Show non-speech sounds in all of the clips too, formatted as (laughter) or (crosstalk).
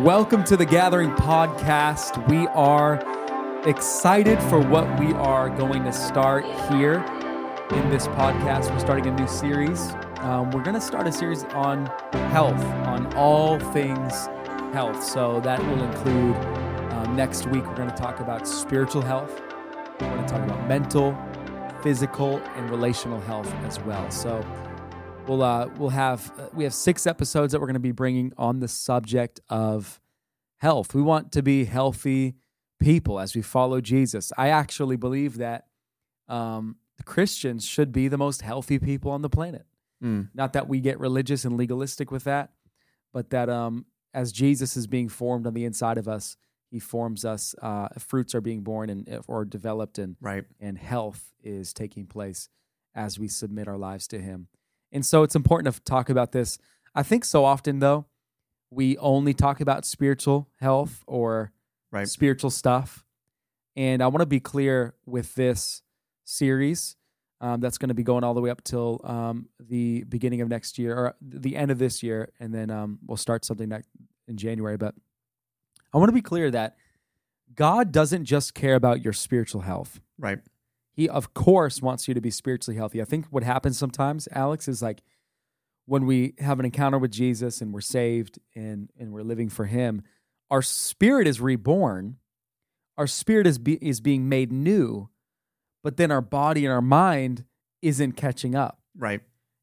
Welcome to the Gathering Podcast. We are excited for what we are going to start here in this podcast. We're starting a new series. Um, we're going to start a series on health, on all things health. So that will include um, next week, we're going to talk about spiritual health, we're going to talk about mental, physical, and relational health as well. So we'll uh, we'll have uh, we have six episodes that we're going to be bringing on the subject of health. We want to be healthy people as we follow Jesus. I actually believe that um, Christians should be the most healthy people on the planet. Mm. Not that we get religious and legalistic with that, but that um, as Jesus is being formed on the inside of us, He forms us. Uh, fruits are being born and or developed, and Right. and health is taking place as we submit our lives to Him. And so it's important to talk about this. I think so often, though, we only talk about spiritual health or Right. spiritual stuff. And I want to be clear with this series um, that's going to be going all the way up till um, the beginning of next year or the end of this year. And then um, we'll start something next in January. But I want to be clear that God doesn't just care about your spiritual health. Right. He, of course, wants you to be spiritually healthy. I think what happens sometimes, Alex, is like when we have an encounter with Jesus and we're saved and, and we're living for Him, our spirit is reborn. Our spirit is, be, is being made new, but then our body and our mind isn't catching up. Right.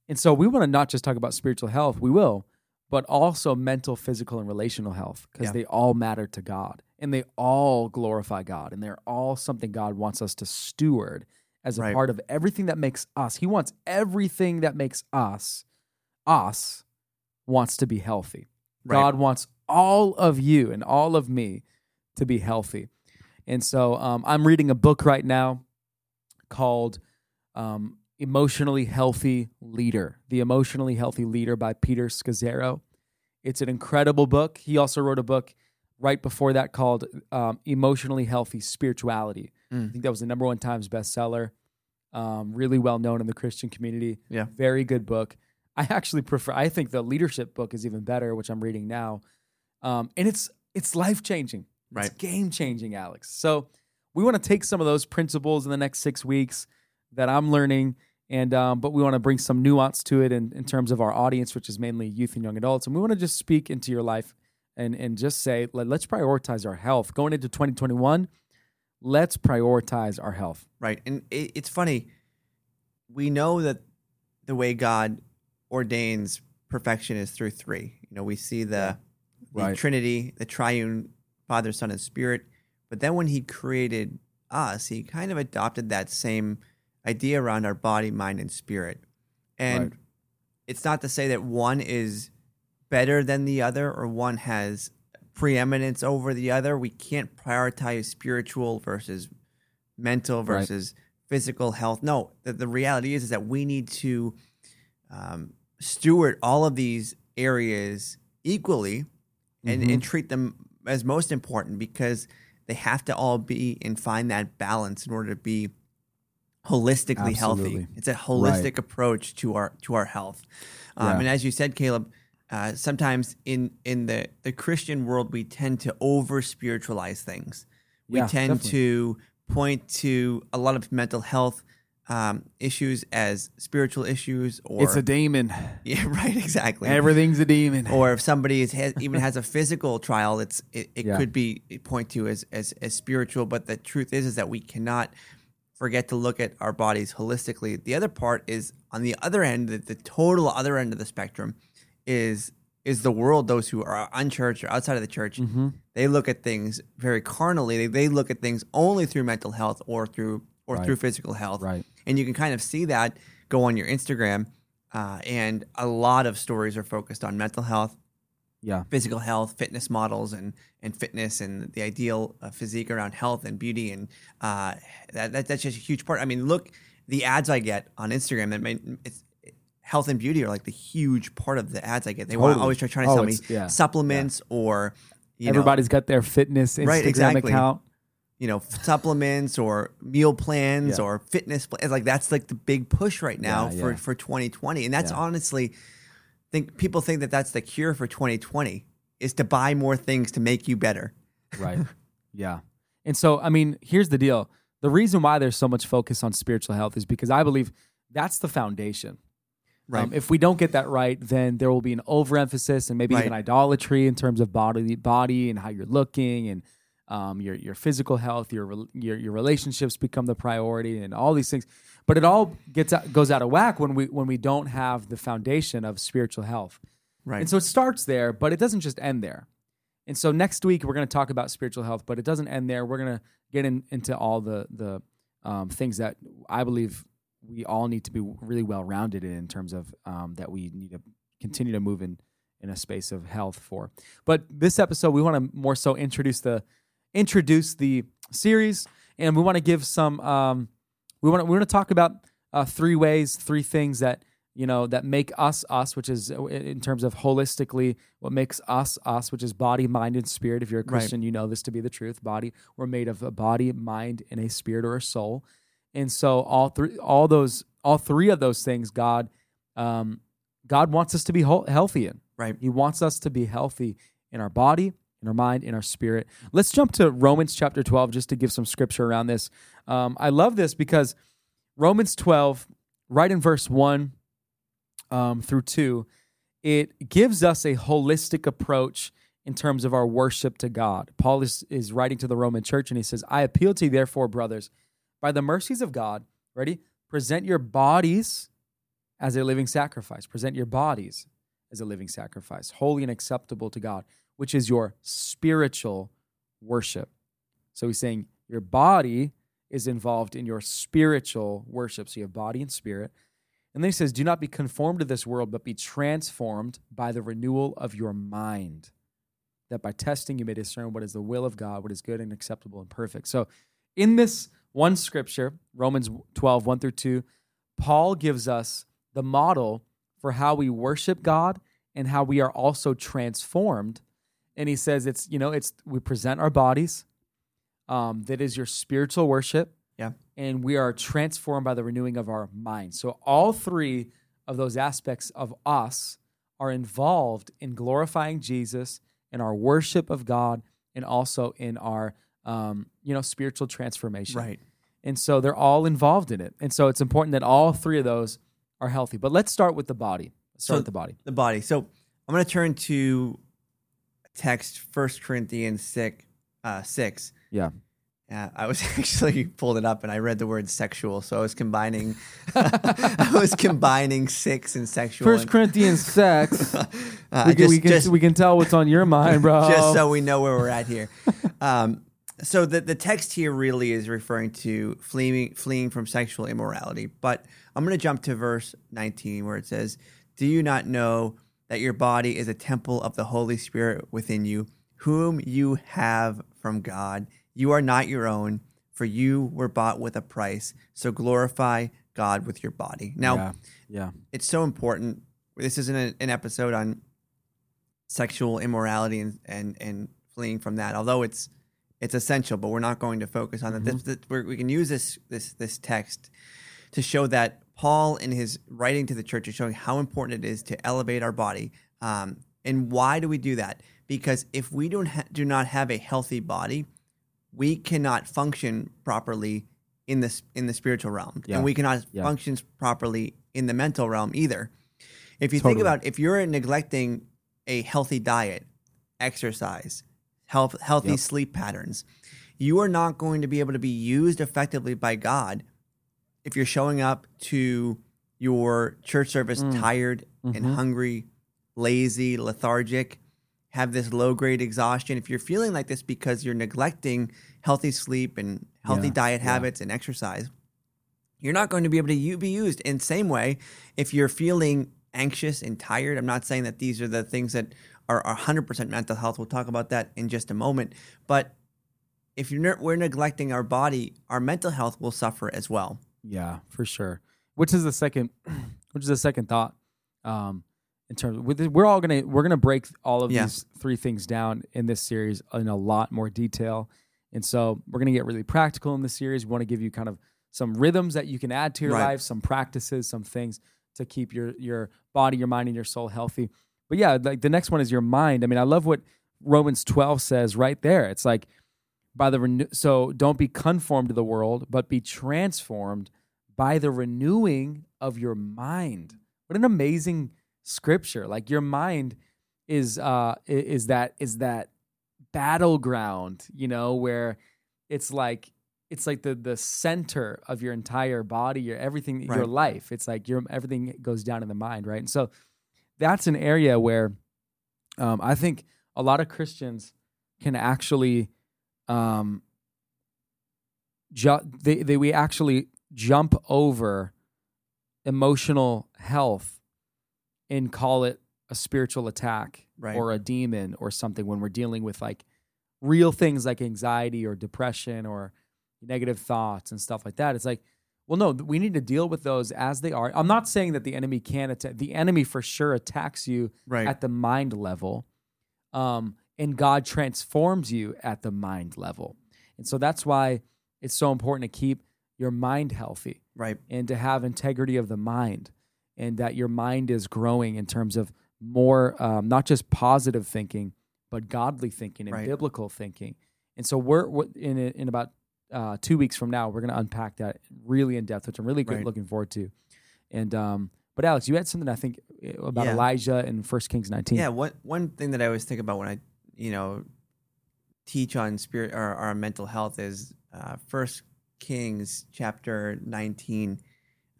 And so we want to not just talk about spiritual health, we will, but also mental, physical, and relational health because Yeah. they all matter to God and they all glorify God and they're all something God wants us to steward as a Right. part of everything that makes us. He wants everything that makes us, us, wants to be healthy. Right. God wants all of you and all of me to be healthy. And so um, I'm reading a book right now called um, Emotionally Healthy Leader, The Emotionally Healthy Leader by Peter Scazzero. It's an incredible book. He also wrote a book right before that called um, Emotionally Healthy Spirituality. I Mm. think that was the number one Times bestseller. Um, really well known in the Christian community. Yeah. Very good book. I actually prefer. I think the leadership book is even better, which I'm reading now, um, and it's it's life changing. Right. It's game changing, Alex. So we want to take some of those principles in the next six weeks that I'm learning, and um, but we want to bring some nuance to it in, in terms of our audience, which is mainly youth and young adults, and we want to just speak into your life and and just say Let, let's prioritize our health going into 2021. Let's prioritize our health. Right. And it, it's funny. We know that the way God ordains perfection is through three. You know, we see the, the Right. Trinity, the triune Father, Son, and Spirit. But then when He created us, He kind of adopted that same idea around our body, mind, and spirit. And Right. it's not to say that one is better than the other or one has preeminence over the other. We can't prioritize spiritual versus mental Right. versus physical health. No, the, the reality is, is that we need to um, steward all of these areas equally and, Mhm. and treat them as most important because they have to all be and find that balance in order to be holistically healthy. It's a holistic approach to our to our health. Um, Yeah. And as you said, Caleb, uh, sometimes in in the the Christian world, we tend to over spiritualize things. We Yeah, tend definitely. to point to a lot of mental health um, issues as spiritual issues, or it's a demon. (laughs) yeah, right, exactly. Everything's a demon. or if somebody is, has, even has a physical trial, it's it, it Yeah. could be point to as, as as spiritual. But the truth is, is that we cannot forget to look at our bodies holistically. The other part is on the other end, the, the total other end of the spectrum is is the world. Those who are unchurched or outside of the church, Mm-hmm. they look at things very carnally. They, they look at things only through mental health or through or Right. through physical health Right. and you can kind of see that go on your Instagram. Uh, and a lot of stories are focused on mental health, Yeah. physical health, fitness models, and and fitness, and the ideal uh, physique around health and beauty, and uh, that, that that's just a huge part. I mean, look, the ads I get on Instagram that made it's health and beauty are like the huge part of the ads I get. They want Totally. always try trying to Oh, sell me yeah. supplements or you know, Everybody's got their fitness Instagram Right, exactly. account. you know supplements or meal plans Yeah. or fitness plans like that's like the big push right now Yeah, for yeah. for 2020 and that's Yeah. honestly think people think that that's the cure for 2020 is to buy more things to make you better. Right. (laughs) yeah. And so, I mean, here's the deal. The reason why there's so much focus on spiritual health is because I believe that's the foundation. Right. Um, if we don't get that right, then there will be an overemphasis and maybe Right. even idolatry in terms of body, body and how you're looking, and um, your your physical health, your your your relationships become the priority, and all these things. But it all gets out, goes out of whack when we when we don't have the foundation of spiritual health. Right. And so it starts there, but it doesn't just end there. And so next week we're going to talk about spiritual health, but it doesn't end there. We're going to get in, into all the the um, things that I believe we all need to be really well rounded in, in terms of um, that we need to continue to move in in a space of health for. But this episode, we want to more so introduce the introduce the series, and we want to give some. Um, we want to we want to talk about uh, three ways, three things that you know that make us us, which is uh, in terms of holistically what makes us us, which is body, mind, and spirit. If you're a Right. Christian, you know this to be the truth. Body, we're made of a body, mind, and a spirit or a soul, and so all three, all those, all three of those things, God, um, God wants us to be whole, healthy in. right. He wants us to be healthy in our body, in our mind, in our spirit. Let's jump to Romans chapter 12 just to give some scripture around this. Um, I love this because Romans 12, right in verse 1 um, through 2, it gives us a holistic approach in terms of our worship to God. Paul is, is writing to the Roman church and he says, I appeal to you, therefore, brothers, by the mercies of God, ready? Present your bodies as a living sacrifice. Present your bodies as a living sacrifice, holy and acceptable to God, which is your spiritual worship. So he's saying your body is involved in your spiritual worship. So you have body and spirit. And then he says, Do not be conformed to this world, but be transformed by the renewal of your mind, that by testing you may discern what is the will of God, what is good and acceptable and perfect. So in this one scripture, Romans 12, 1 through 2, Paul gives us the model for how we worship God and how we are also transformed. And he says it's, you know, it's we present our bodies. Um, that is your spiritual worship. Yeah. And we are transformed by the renewing of our mind. So all three of those aspects of us are involved in glorifying Jesus in our worship of God and also in our um, you know, spiritual transformation. Right. And so they're all involved in it. And so it's important that all three of those are healthy. But let's start with the body. Let's start So- with the body. The body. So I'm going to turn to text First Corinthians six. Uh, six. Yeah. Yeah, I was (laughs) actually pulled it up and I read the word sexual, so I was combining. (laughs) (laughs) I was combining six and sexual. First and- Corinthians sex. uh, we, can, just- we, can, just- we can tell what's on your mind, bro. just so we know where we're at here. um, so the the text here really is referring to fleeing fleeing from sexual immorality. But I'm going to jump to verse 19 where it says, "Do you not know that your body is a temple of the Holy Spirit within you, whom you have from God? You are not your own, for you were bought with a price. So glorify God with your body." Now, yeah. yeah. it's so important. This isn't a, an episode on sexual immorality and, and and fleeing from that, although it's it's essential. But we're not going to focus on that. This, mm-hmm. this, we're, we can use this this this text to show that Paul, in his writing to the church, is showing how important it is to elevate our body. Um, and why do we do that? Because if we don't ha- do not have a healthy body, we cannot function properly in this in the spiritual realm, Yeah. and we cannot Yeah. function properly in the mental realm either. If you think about if you're neglecting a healthy diet, exercise, health, healthy Yep. sleep patterns, you are not going to be able to be used effectively by God if you're showing up to your church service Mm. tired and Mhm. hungry, lazy, lethargic, have this low grade exhaustion. If you're feeling like this because you're neglecting healthy sleep and healthy Yeah, diet yeah. habits and exercise, you're not going to be able to be used in same way if you're feeling anxious and tired. I'm not saying that these are the things that are, are 100% mental health. We'll talk about that in just a moment. But if you're we're neglecting our body, our mental health will suffer as well. Yeah, for sure. Which is the second, (clears throat) which is the second thought. Um, in terms, with we're all gonna we're gonna break all of Yeah. these three things down in this series in a lot more detail, and so we're gonna get really practical in this series. We want to give you kind of some rhythms that you can add to your Right. life, some practices, some things to keep your your body, your mind, and your soul healthy. but yeah, like the next one is your mind. I mean, I love what Romans 12 says right there. It's like by the renew so don't be conformed to the world, but be transformed by the renewing of your mind. What an amazing scripture. Like your mind is uh is that is that battleground, you know, where it's like it's like the the center of your entire body, your everything, your life. It's like your everything goes down in the mind, right? And so that's an area where um, I think a lot of Christians can actually um, ju- they, they we actually jump over emotional health and call it a spiritual attack Right. or a demon or something when we're dealing with like real things like anxiety or depression or negative thoughts and stuff like that. It's like, well, no, we need to deal with those as they are. I'm not saying that the enemy can attack. The enemy for sure attacks you Right. at the mind level, um, and God transforms you at the mind level. And so that's why it's so important to keep your mind healthy right. and to have integrity of the mind and that your mind is growing in terms of more um, not just positive thinking but godly thinking and Right. biblical thinking and so we're we're- in in about uh, two weeks from now we're going to unpack that really in depth which i'm really Right. looking forward to and um, but alex you had something i think uh, about Yeah. elijah in first kings 19 Yeah, one one thing that I always think about when I, you know, teach on spirit or, or mental health is uh, First Kings chapter nineteen.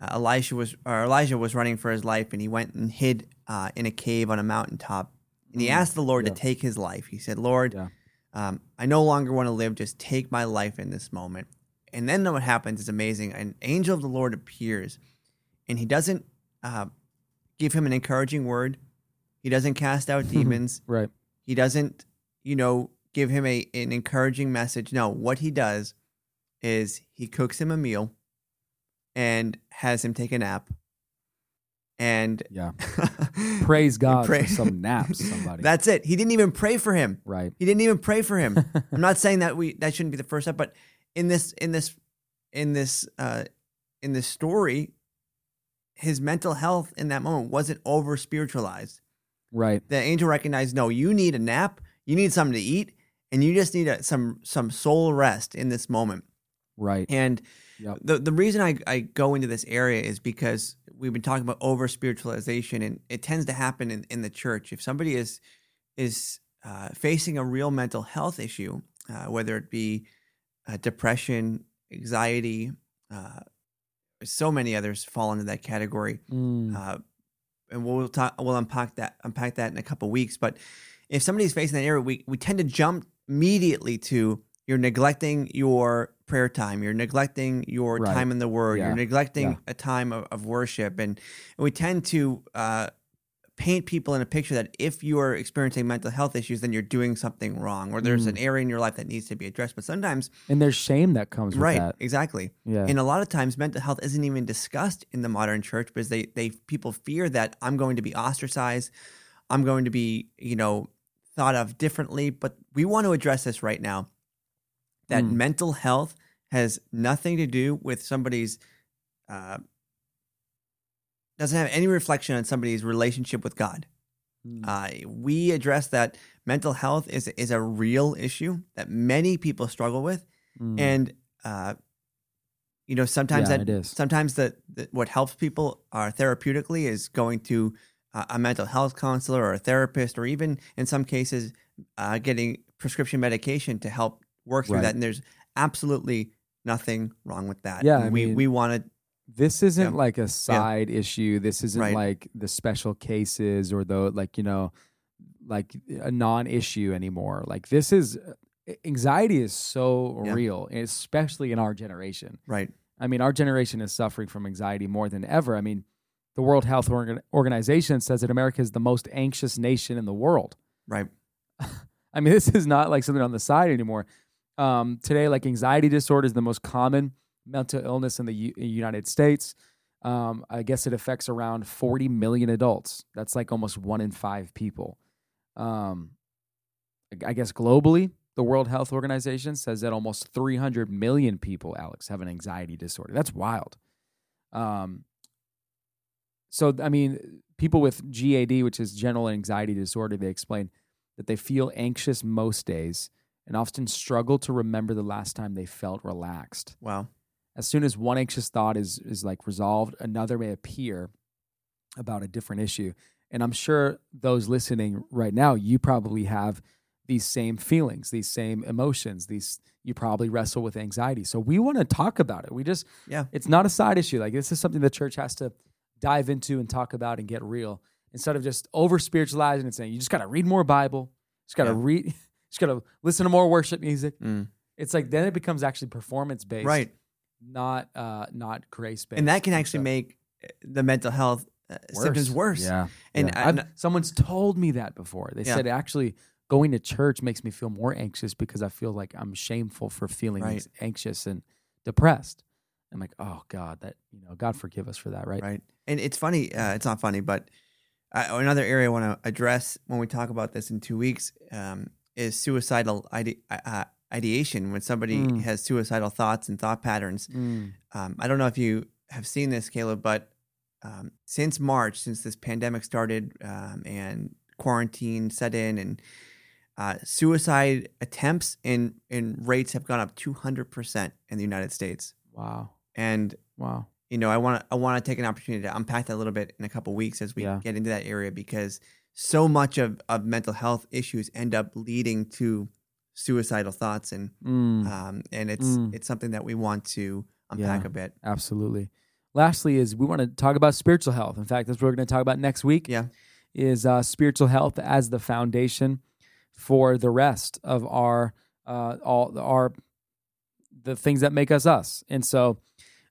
Uh, Elisha was or Elijah was running for his life, and he went and hid uh, in a cave on a mountaintop, and he Mm, asked the Lord yeah. to take his life. He said, "Lord, Yeah. um, I no longer want to live. Just take my life in this moment." And then what happens is amazing. An angel of the Lord appears, and he doesn't uh, give him an encouraging word. He doesn't cast out (laughs) demons. right He doesn't, you know, give him a an encouraging message. No, what he does is he cooks him a meal and has him take a nap. And yeah (laughs) praise god pray- for some naps (laughs) somebody that's it. He didn't even pray for him. right He didn't even pray for him. (laughs) I'm not saying that we that shouldn't be the first step, but in this in this in this uh in this story, his mental health in that moment wasn't over spiritualized. Right. The angel recognized no you need a nap you need something to eat and you just need a, some some soul rest in this moment. Right. And Yep. the the reason I, I go into this area is because we've been talking about over spiritualization and it tends to happen in, in the church. If somebody is is uh, facing a real mental health issue uh, whether it be uh, depression anxiety uh, so many others fall into that category. Mm, uh, and we'll talk. We'll unpack that unpack that in a couple weeks. But if somebody's facing that area, we we tend to jump immediately to you're neglecting your prayer time, you're neglecting your Right. time in the Word, Yeah. you're neglecting Yeah. a time of, of worship, and, and we tend to uh, paint people in a picture that if you are experiencing mental health issues, then you're doing something wrong, or there's Mm. an area in your life that needs to be addressed. But sometimes, and there's shame that comes with right, that exactly. yeah And a lot of times, mental health isn't even discussed in the modern church because they, they people fear that I'm going to be ostracized, I'm going to be you know thought of differently. But we want to address this right now. That Mm. mental health has nothing to do with somebody's uh, doesn't have any reflection on somebody's relationship with God. Mm. Uh, we address that mental health is is a real issue that many people struggle with, Mm. and uh, you know sometimes Yeah, that it is. sometimes that that what helps people are therapeutically is going to uh, a mental health counselor or a therapist or even in some cases uh, getting prescription medication to help work through Right. that and there's absolutely nothing wrong with that Yeah, I we mean- we want to this isn't Yeah. like a side issue. This isn't Right. like the special cases or the like, you know, like a non-issue anymore. Like this is anxiety is so Yeah. real, especially in our generation. right I mean, our generation is suffering from anxiety more than ever. I mean, the World Health Organ- Organization says that America is the most anxious nation in the world. right (laughs) I mean, this is not like something on the side anymore. Um, today, like anxiety disorder is the most common mental illness in the U- United States. Um, I guess it affects around 40 million adults. That's like almost one in five people. Um, I- guess globally, the World Health Organization says that almost 300 million people, Alex, have an anxiety disorder. That's wild. Um, so, I mean, people with GAD, which is general anxiety disorder, they explain that they feel anxious most days and often struggle to remember the last time they felt relaxed. Wow. As soon as one anxious thought is is like resolved, another may appear about a different issue. And I'm sure those listening right now, you probably have these same feelings, these same emotions, these you probably wrestle with anxiety. So we want to talk about it. We just Yeah. it's not a side issue. Like this is something the church has to dive into and talk about and get real instead of just over spiritualizing and saying you just got to read more Bible, just got to Yeah. read, (laughs) just got to listen to more worship music. Mm. It's like then it becomes actually performance based, Right. Not uh not grace based, And that can actually make uh, the mental health uh, symptoms worse. Yeah, And yeah. I've- someone's told me that before. They Yeah. said actually going to church makes me feel more anxious because I feel like I'm shameful for feeling Right. anxious and depressed. I'm like, oh God, that you know, God forgive us for that, right? Right. And it's funny. Uh, it's not funny, but uh, another area I want to address when we talk about this in two weeks um, is suicidal ide- uh, ideation. When somebody Mm. has suicidal thoughts and thought patterns. Mm, Um, I don't know if you have seen this, Caleb, but um, since March, since this pandemic started um, and quarantine set in, and uh, suicide attempts and, and rates have gone up 200% in the United States. wow, And wow. you know, I want to I want to take an opportunity to unpack that a little bit in a couple weeks as we Yeah. get into that area because so much of, of mental health issues end up leading to suicidal thoughts and Mm, um, and it's Mm. it's something that we want to unpack Yeah. a bit. absolutely. Lastly, is we want to talk about spiritual health. In fact, that's what we're going to talk about next week. Yeah. is uh, spiritual health as the foundation for the rest of our uh, all our the things that make us us. And so,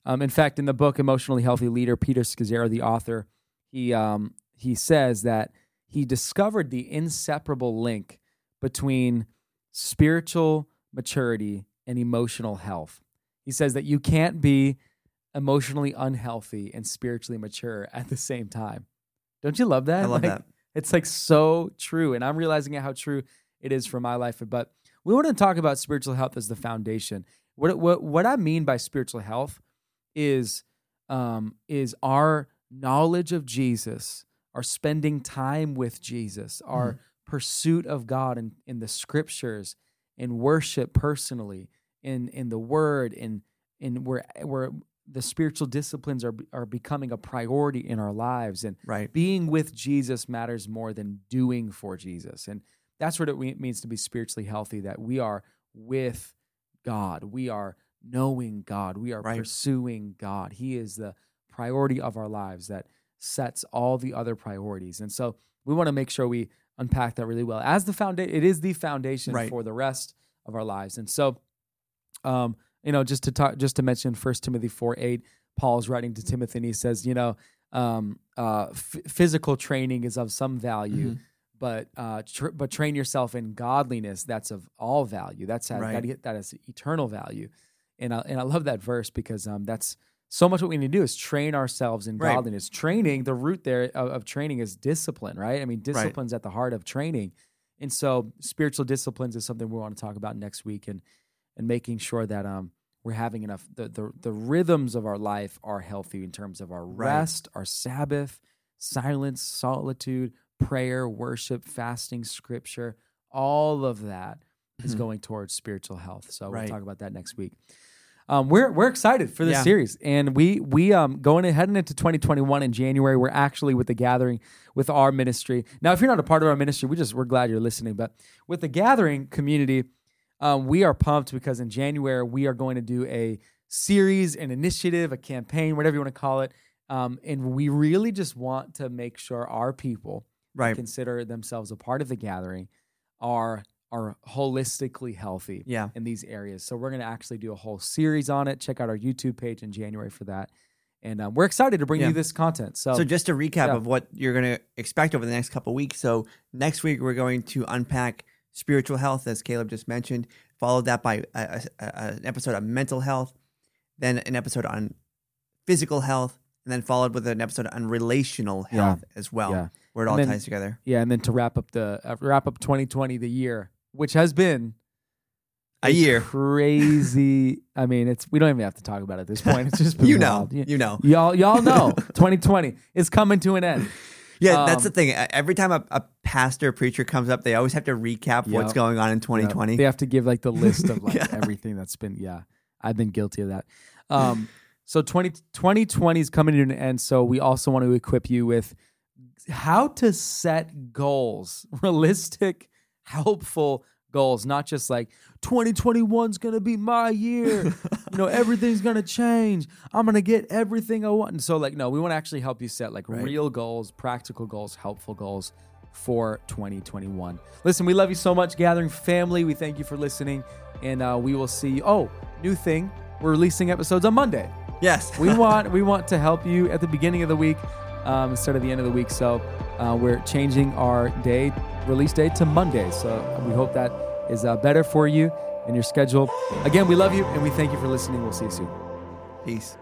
um, in fact, in the book "Emotionally Healthy Leader," Peter Scazzero, the author, he um, he says that he discovered the inseparable link between spiritual maturity and emotional health. He says that you can't be emotionally unhealthy and spiritually mature at the same time. Don't you love that? I love Like, that. It's like so true. And I'm realizing how true it is for my life. But we want to talk about spiritual health as the foundation. What what what I mean by spiritual health is um is our knowledge of Jesus, our spending time with Jesus, our pursuit of God in, in the scriptures, in worship personally, in in the word, in in where where the spiritual disciplines are are becoming a priority in our lives and Right. being with Jesus matters more than doing for Jesus. And that's what it means to be spiritually healthy that we are with God. We are knowing God. We are Right. pursuing God. He is the priority of our lives that sets all the other priorities. And so we want to make sure we unpack that really well. As the foundation, it is the foundation Right. for the rest of our lives. And so um, you know, just to talk, just to mention First Timothy four eight, Paul's writing to Timothy, and he says, you know, um, uh, f- physical training is of some value, Mhm. but uh, tr- but train yourself in godliness. That's of all value. That's Right. that, that has eternal value, and I, and I love that verse because um, that's so much what we need to do is train ourselves in Right. godliness. Training, the root there of, of training is discipline, right? I mean, discipline's at the heart of training, and so spiritual disciplines is something we want to talk about next week, and and making sure that um we're having enough the the, the rhythms of our life are healthy in terms of our Right. rest, our Sabbath, silence, solitude, prayer, worship, fasting, scripture, all of that is Mhm. going towards spiritual health. So Right. we'll talk about that next week. Um, we're we're excited for this Yeah. series, and we we um going in, heading into 2021 in January. We're actually with the gathering with our ministry. Now, if you're not a part of our ministry, we just we're glad you're listening. But with the gathering community, um, we are pumped because in January we are going to do a series, an initiative, a campaign, whatever you want to call it, um, and we really just want to make sure our people Right. consider themselves a part of the gathering are are holistically healthy Yeah. in these areas. So we're going to actually do a whole series on it. Check out our YouTube page in January for that. And um, we're excited to bring Yeah. you this content. So, So just a recap yeah. of what you're going to expect over the next couple weeks. So next week we're going to unpack spiritual health, as Caleb just mentioned. Followed that by a, a- a- an episode on mental health, then an episode on physical health, and then followed with an episode on relational Yeah. health as well, Yeah. where it all then- ties together. yeah, and then to wrap up the uh, wrap up 2020, the year, which has been A year. crazy. (laughs) I mean, it's we don't even have to talk about it at this point. It's just been (laughs) You know, wild. You know. y'all y'all (laughs) know 2020 is coming to an end. Yeah, that's Um, the thing. Every time a, a pastor or preacher comes up, they always have to recap what's going on in Yeah, 2020. They have to give like the list of like Yeah. everything that's been. Yeah, I've been guilty of that. Um, so 20, 2020 is coming to an end. So we also want to equip you with how to set goals, realistic, helpful goals, not just like 2021 is going to be my year. you know, everything's going (laughs) to change. I'm going to get everything I want. And so, like, no, we want to actually help you set like Right. real goals, practical goals, helpful goals for 2021. Listen, we love you so much, Gathering family. We thank you for listening, and uh, we will see you. Oh, new thing. We're releasing episodes on Monday Yes. we (laughs) want we want to help you at the beginning of the week um, instead of the end of the week. So uh, we're changing our day release date to Monday. So we hope that is uh, better for you and your schedule. Again, we love you and we thank you for listening. We'll see you soon. Peace.